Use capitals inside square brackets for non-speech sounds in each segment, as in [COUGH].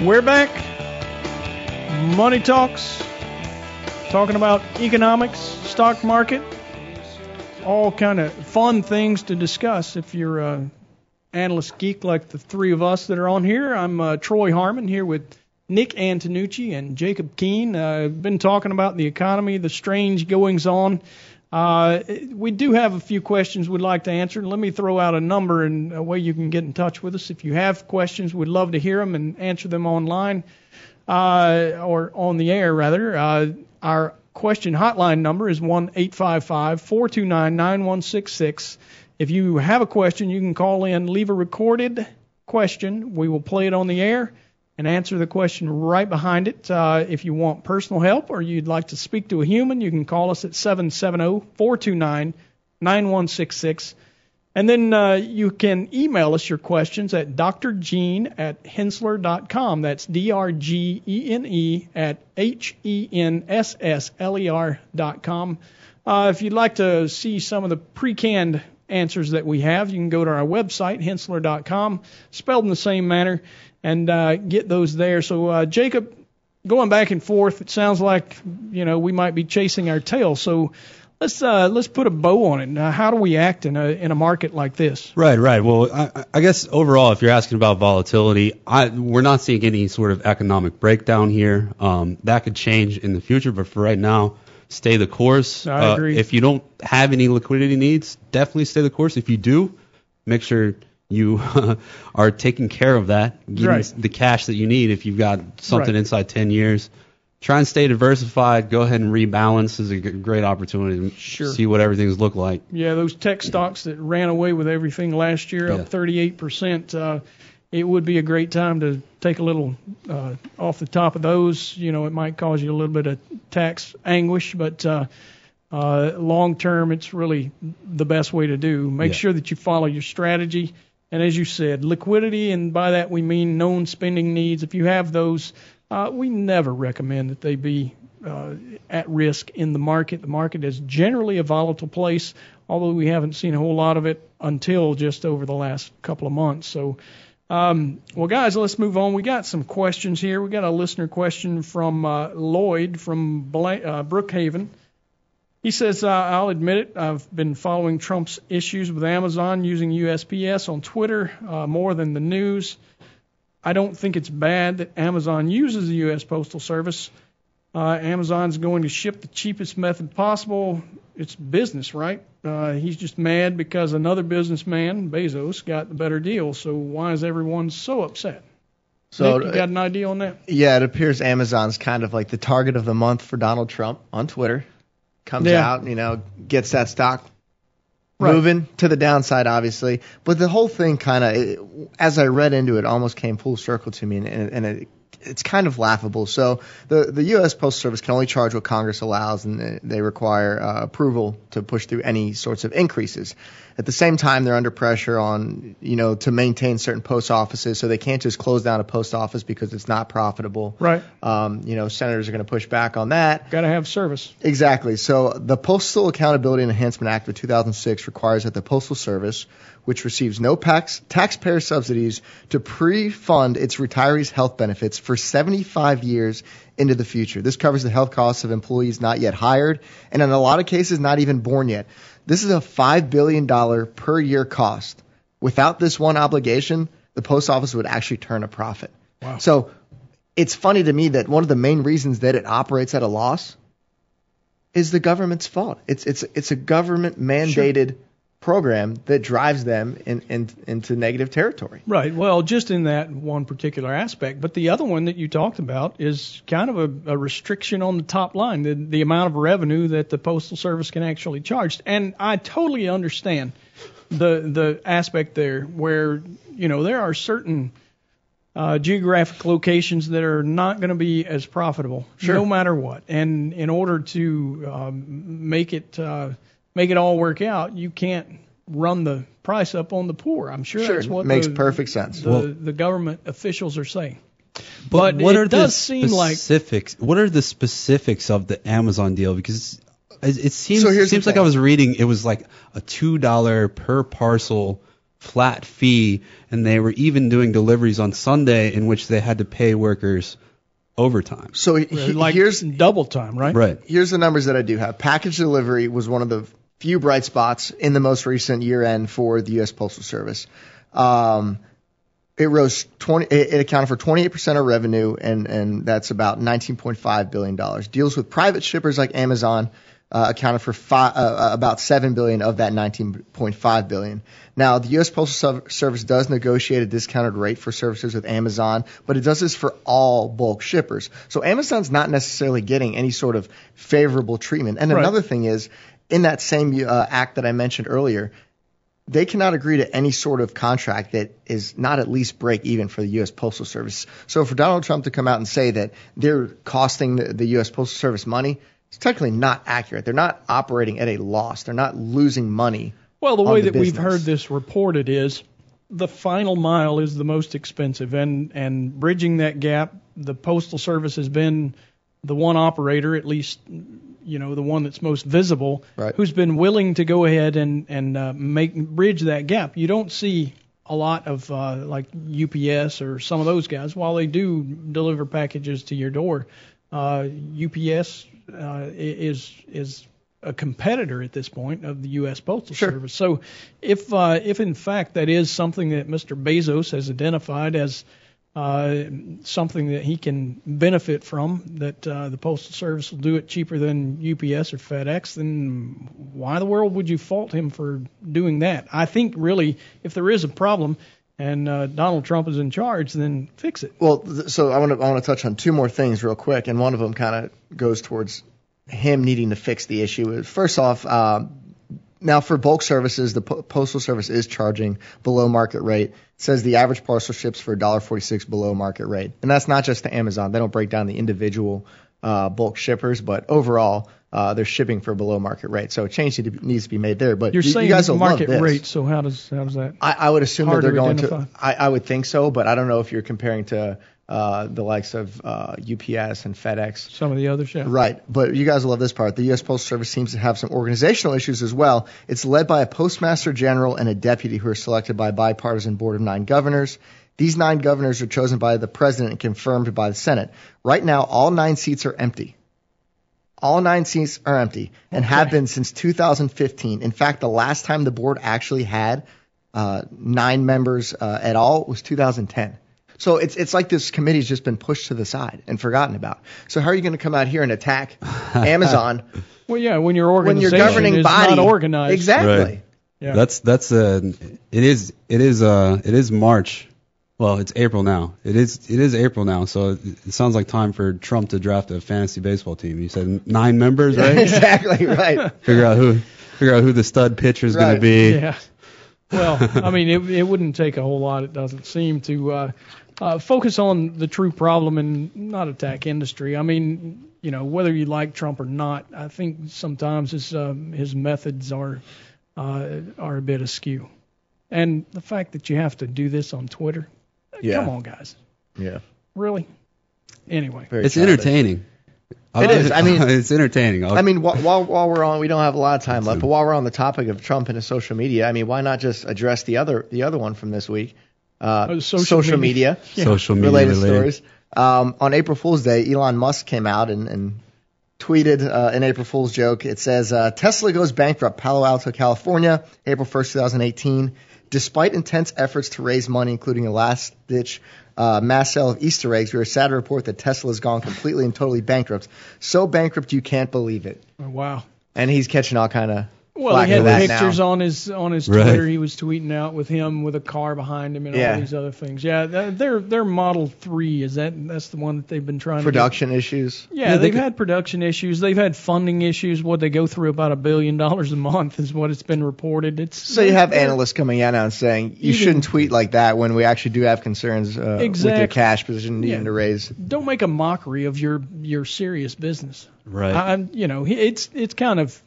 We're back. Money Talks. Talking about economics, stock market, all kind of fun things to discuss. If you're a analyst geek like the three of us that are on here, I'm uh, Troy Harmon here with Nick Antonucci and Jacob Keene. Uh, I've been talking about the economy, the strange goings on. Uh, we do have a few questions we'd like to answer. Let me throw out a number and a way you can get in touch with us. If you have questions, we'd love to hear them and answer them online uh, or on the air, rather. Uh, our question hotline number is 1 855 429 9166. If you have a question, you can call in, leave a recorded question. We will play it on the air and answer the question right behind it. Uh, if you want personal help or you'd like to speak to a human, you can call us at 770-429-9166. And then uh, you can email us your questions at drgene at henssler.com. That's D-R-G-E-N-E at H-E-N-S-S-L-E-R dot com. Uh, if you'd like to see some of the pre-canned answers that we have, you can go to our website, henssler.com, spelled in the same manner and uh, get those there. So, uh, Jacob, going back and forth, it sounds like you know we might be chasing our tail. So. Let's uh, let's put a bow on it. Uh, how do we act in a in a market like this? Right, right. Well, I, I guess overall, if you're asking about volatility, I, we're not seeing any sort of economic breakdown here. Um, that could change in the future, but for right now, stay the course. I agree. Uh, if you don't have any liquidity needs, definitely stay the course. If you do, make sure you [LAUGHS] are taking care of that, getting Right. the cash that you need if you've got something Right. inside 10 years. Try and stay diversified. Go ahead and rebalance. Is a great opportunity to Sure. see what everything's look like. Yeah, those tech stocks that ran away with everything last year, Yeah. up 38%. Uh, it would be a great time to take a little uh, off the top of those. You know, it might cause you a little bit of tax anguish, but uh, uh, long term, it's really the best way to do. Make Yeah. sure that you follow your strategy. And as you said, liquidity, and by that we mean known spending needs. If you have those, uh, we never recommend that they be uh, at risk in the market. The market is generally a volatile place, although we haven't seen a whole lot of it until just over the last couple of months. So, um, well, guys, let's move on. We got some questions here. We got a listener question from uh, Lloyd from Bla- uh, Brookhaven. He says, uh, I'll admit it, I've been following Trump's issues with Amazon using USPS on Twitter uh, more than the news. I don't think it's bad that Amazon uses the U.S. Postal Service. Uh, Amazon's going to ship the cheapest method possible. It's business, right? Uh, he's just mad because another businessman, Bezos, got the better deal. So why is everyone so upset? So Nick, you got an idea on that? yeah, it appears Amazon's kind of like the target of the month for Donald Trump on Twitter. Comes Yeah. out, you know, gets that stock Right. moving to the downside, obviously. But the whole thing kind of, as I read into it, almost came full circle to me, and, and it, it's kind of laughable. So the the U.S. Postal Service can only charge what Congress allows, and they require uh, approval to push through any sorts of increases. At the same time, they're under pressure on, you know, to maintain certain post offices, so they can't just close down a post office because it's not profitable. Right. Um, you know, senators are going to push back on that. Got to have service. Exactly. So the Postal Accountability and Enhancement Act of 2006 requires that the Postal Service, which receives no tax, taxpayer subsidies, to pre-fund its retirees' health benefits for 75 years into the future. This covers the health costs of employees not yet hired, and in a lot of cases, not even born yet. This is a $5 billion per year cost. Without this one obligation, the post office would actually turn a profit. Wow. So it's funny to me that one of the main reasons that it operates at a loss is the government's fault. It's it's it's a government mandated program that drives them in, in into negative territory. Right. Well, just in that one particular aspect. But the other one that you talked about is kind of a, a restriction on the top line, the, the amount of revenue that the Postal Service can actually charge. And I totally understand the the aspect there where, you know, there are certain uh, geographic locations that are not going to be as profitable, Sure. no matter what. And in order to um, make it uh, make it all work out, you can't run the price up on the poor. I'm sure, Sure, that's what makes the, perfect sense. The, Well- the government officials are saying. But, But what it are does the seem like- specifics? What are the specifics of the Amazon deal? Because it, it seems So seems like. I was reading it was like a two dollar per parcel flat fee, and they were even doing deliveries on Sunday in which they had to pay workers overtime. So he, he- like here's double time, right? Right. here's the numbers that I do have. Package delivery was one of the few bright spots in the most recent year end for the U.S. Postal Service. Um, it rose 20. It accounted for 28% of revenue, and and that's about 19.5 billion dollars. Deals with private shippers like Amazon uh, accounted for fi- uh, about 7 billion of that 19.5 billion. Now, the U.S. Postal Service does negotiate a discounted rate for services with Amazon, but it does this for all bulk shippers. So Amazon's not necessarily getting any sort of favorable treatment. And Right. another thing is, in that same uh, act that I mentioned earlier, they cannot agree to any sort of contract that is not at least break even for the U.S. Postal Service. So for Donald Trump to come out and say that they're costing the, the U.S. Postal Service money, it's technically not accurate. They're not operating at a loss. They're not losing money. Well, the way the that we've heard this reported is the final mile is the most expensive, and and bridging that gap, the postal service has been the one operator, at least you know the one that's most visible, Right. who's been willing to go ahead and and uh, make bridge that gap. You don't see a lot of uh, like UPS or some of those guys, while they do deliver packages to your door. Uh, UPS uh, is is a competitor at this point of the U.S. Postal Sure. Service. So, if uh, if in fact that is something that Mr. Bezos has identified as uh, something that he can benefit from, that uh, the Postal Service will do it cheaper than UPS or FedEx, then why the world would you fault him for doing that? I think really, if there is a problem and uh, Donald Trump is in charge, then fix it. Well, th- so I want to I want to touch on two more things real quick, and one of them kind of goes towards him needing to fix the issue. First off, um, now for bulk services, the po- postal service is charging below market rate. It says the average parcel ships for $1.46 below market rate, and that's not just to Amazon. They don't break down the individual uh, bulk shippers, but overall. Uh, they're shipping for below market rate, so a change need to- needs to be made there. But You're you, saying you guys will love market this. rate, so how does how does that? I, I would assume that they're to going identify. to. I, I would think so, but I don't know if you're comparing to uh, the likes of uh, UPS and FedEx. Some of the other shows. Right, but you guys love this part. The U.S. Postal Service seems to have some organizational issues as well. It's led by a postmaster general and a deputy who are selected by a bipartisan board of nine governors. These nine governors are chosen by the president and confirmed by the Senate. Right now, all nine seats are empty. All nine seats are empty and have been since 2015. In fact, the last time the board actually had uh, nine members uh, at all was 2010. So it's it's like this committee's just been pushed to the side and forgotten about. So how are you going to come out here and attack [LAUGHS] Amazon Well, yeah, when your when your organization governing is body not organized. Exactly. Right. Yeah. That's that's uh it is it is uh it is March. Well, it's April now. It is it is April now. So it, it sounds like time for Trump to draft a fantasy baseball team. You said nine members, [LAUGHS] right? exactly right. [LAUGHS] figure out who figure out who the stud pitcher is going to be. Yeah. Well, I mean, it, it wouldn't take a whole lot, it doesn't seem, to uh, uh, focus on the true problem and not attack industry. I mean, you know, whether you like Trump or not, I think sometimes his um, his methods are uh, are a bit askew. And the fact that you have to do this on Twitter, Yeah. come on, guys, Yeah. really? Anyway, Very It's childish. entertaining. It is. I mean- [LAUGHS] it's entertaining. I'll- I mean, wh- while while we're on, we don't have a lot of time left. But while we're on the topic of Trump and his social media, I mean, why not just address the other the other one from this week? Uh, Oh, social media. media, [LAUGHS] Yeah. social media related, related. stories. Um, on April Fool's Day, Elon Musk came out and, and tweeted uh, an April Fool's joke. It says uh, Tesla goes bankrupt, Palo Alto, California, April 1st, 2018. Despite intense efforts to raise money, including a last-ditch uh, mass sale of Easter eggs, we are sad to report that Tesla has gone completely and totally bankrupt. So bankrupt you can't believe it. Oh, wow. And he's catching all kind of Well, he had pictures now. on his on his Right. Twitter. He was tweeting out with him with a car behind him and Yeah. all these other things. Yeah, th- their their Model Three is that that's the one that they've been trying production issues. to. Get. Yeah, Yeah, they they've could- had production issues. They've had funding issues. What they go through about a billion dollars a month is what it's been reported. It's So you have analysts coming out now and saying you shouldn't tweet like that when we actually do have concerns uh, with your cash position needing Yeah. to raise. Don't make a mockery of your your serious business. right. I, I'm you know it's it's kind of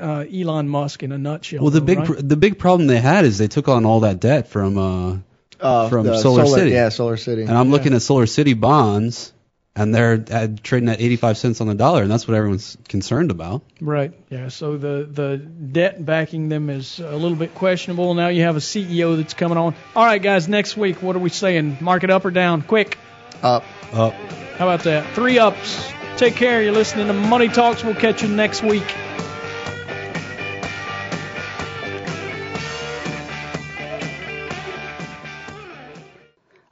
uh, Elon Musk in a nutshell. well, the though, big right? pr- the big problem they had is they took on all that debt from uh Uh, From the Solar City. Yeah, Solar City. and I'm Yeah. looking at Solar City bonds and they're at, trading at 85 cents on the dollar, and that's what everyone's concerned about. Right. Yeah. So the the debt backing them is a little bit questionable. Now you have a CEO that's coming on. All right, guys. Next week, what are we saying? Market up or down? Quick. Up. Up. How about that? Three ups. Take care. You're listening to Money Talks. We'll catch you next week.